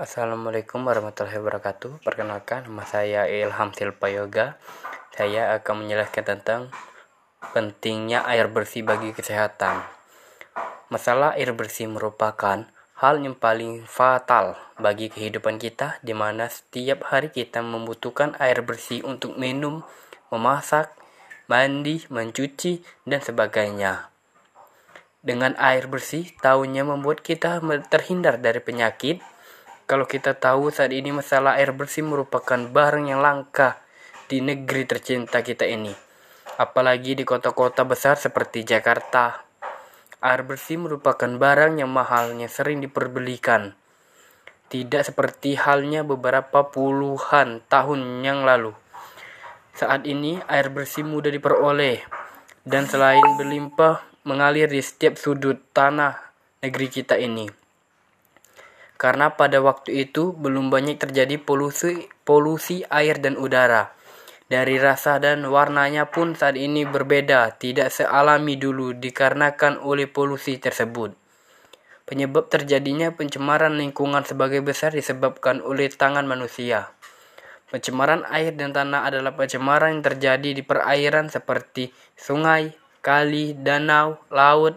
Assalamualaikum warahmatullahi wabarakatuh. Perkenalkan, nama saya Ilham Silpa Yoga. Saya akan menjelaskan tentang pentingnya air bersih bagi kesehatan. Masalah air bersih merupakan hal yang paling fatal bagi kehidupan kita, di mana setiap hari kita membutuhkan air bersih untuk minum, memasak, mandi, mencuci, dan sebagainya. Dengan air bersih, tahunya membuat kita terhindar dari penyakit, kalau kita tahu saat ini masalah air bersih merupakan barang yang langka di negeri tercinta kita ini. Apalagi di kota-kota besar seperti Jakarta. Air bersih merupakan barang yang mahalnya sering diperbelikan. Tidak seperti halnya beberapa puluhan tahun yang lalu. Saat ini air bersih mudah diperoleh dan selain berlimpah mengalir di setiap sudut tanah negeri kita ini karena pada waktu itu belum banyak terjadi polusi, polusi air dan udara. Dari rasa dan warnanya pun saat ini berbeda, tidak sealami dulu dikarenakan oleh polusi tersebut. Penyebab terjadinya pencemaran lingkungan sebagai besar disebabkan oleh tangan manusia. Pencemaran air dan tanah adalah pencemaran yang terjadi di perairan seperti sungai, kali, danau, laut,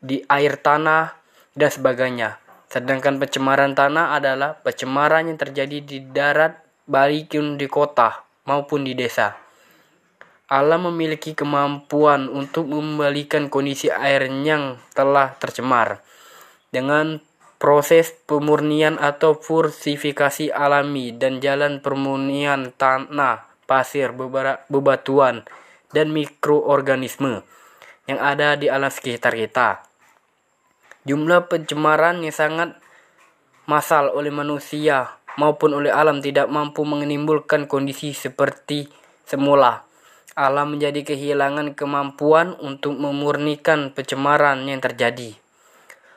di air tanah, dan sebagainya. Sedangkan pencemaran tanah adalah pencemaran yang terjadi di darat, baik di kota maupun di desa. Alam memiliki kemampuan untuk membalikan kondisi air yang telah tercemar dengan proses pemurnian atau purifikasi alami dan jalan pemurnian tanah, pasir, bebatuan, dan mikroorganisme yang ada di alam sekitar kita. Jumlah pencemaran yang sangat massal oleh manusia maupun oleh alam tidak mampu menimbulkan kondisi seperti semula. Alam menjadi kehilangan kemampuan untuk memurnikan pencemaran yang terjadi.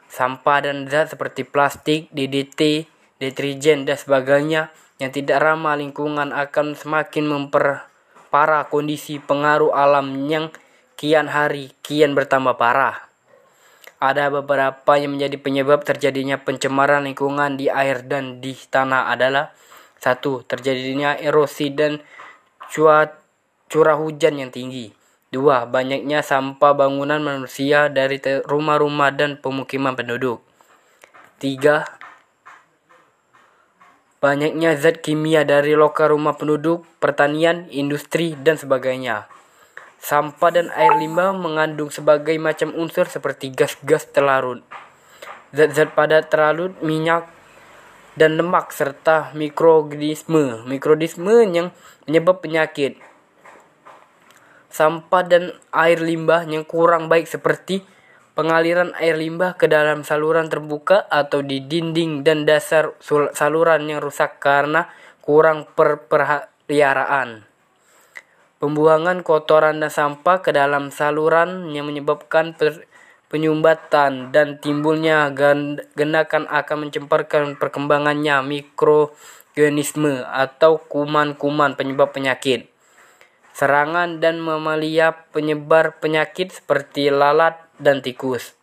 Sampah dan zat seperti plastik, DDT, deterjen, dan sebagainya yang tidak ramah lingkungan akan semakin memperparah kondisi pengaruh alam yang kian hari kian bertambah parah. Ada beberapa yang menjadi penyebab terjadinya pencemaran lingkungan di air dan di tanah adalah satu terjadinya erosi dan cuat curah hujan yang tinggi. Dua, banyaknya sampah bangunan manusia dari rumah-rumah dan pemukiman penduduk. Tiga, banyaknya zat kimia dari lokal rumah penduduk, pertanian, industri, dan sebagainya. Sampah dan air limbah mengandung sebagai macam unsur seperti gas-gas terlarut, zat-zat padat terlarut, minyak, dan lemak serta mikroorganisme, mikroorganisme yang menyebab penyakit. Sampah dan air limbah yang kurang baik seperti pengaliran air limbah ke dalam saluran terbuka atau di dinding dan dasar saluran yang rusak karena kurang perpeliharaan. Pembuangan kotoran dan sampah ke dalam saluran yang menyebabkan penyumbatan dan timbulnya gendakan akan mencemparkan perkembangannya mikroorganisme atau kuman-kuman penyebab penyakit. Serangan dan mamalia penyebar penyakit seperti lalat dan tikus.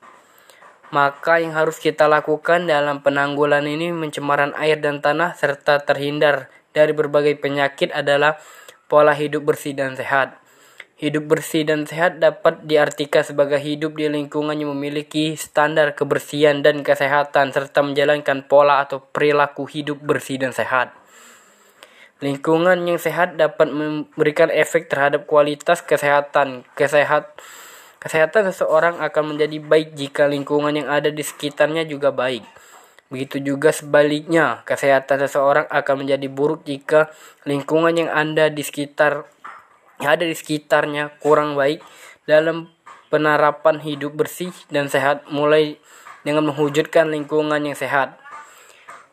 Maka yang harus kita lakukan dalam penanggulan ini pencemaran air dan tanah serta terhindar dari berbagai penyakit adalah pola hidup bersih dan sehat. Hidup bersih dan sehat dapat diartikan sebagai hidup di lingkungan yang memiliki standar kebersihan dan kesehatan serta menjalankan pola atau perilaku hidup bersih dan sehat. Lingkungan yang sehat dapat memberikan efek terhadap kualitas kesehatan. Kesehat, kesehatan seseorang akan menjadi baik jika lingkungan yang ada di sekitarnya juga baik. Begitu juga sebaliknya, kesehatan seseorang akan menjadi buruk jika lingkungan yang Anda di sekitar ada di sekitarnya kurang baik dalam penerapan hidup bersih dan sehat mulai dengan mewujudkan lingkungan yang sehat.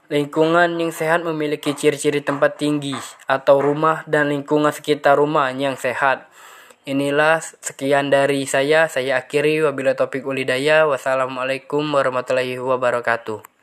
Lingkungan yang sehat memiliki ciri-ciri tempat tinggi atau rumah dan lingkungan sekitar rumah yang sehat. Inilah sekian dari saya. Saya akhiri wabila topik ulidaya. Wassalamualaikum warahmatullahi wabarakatuh.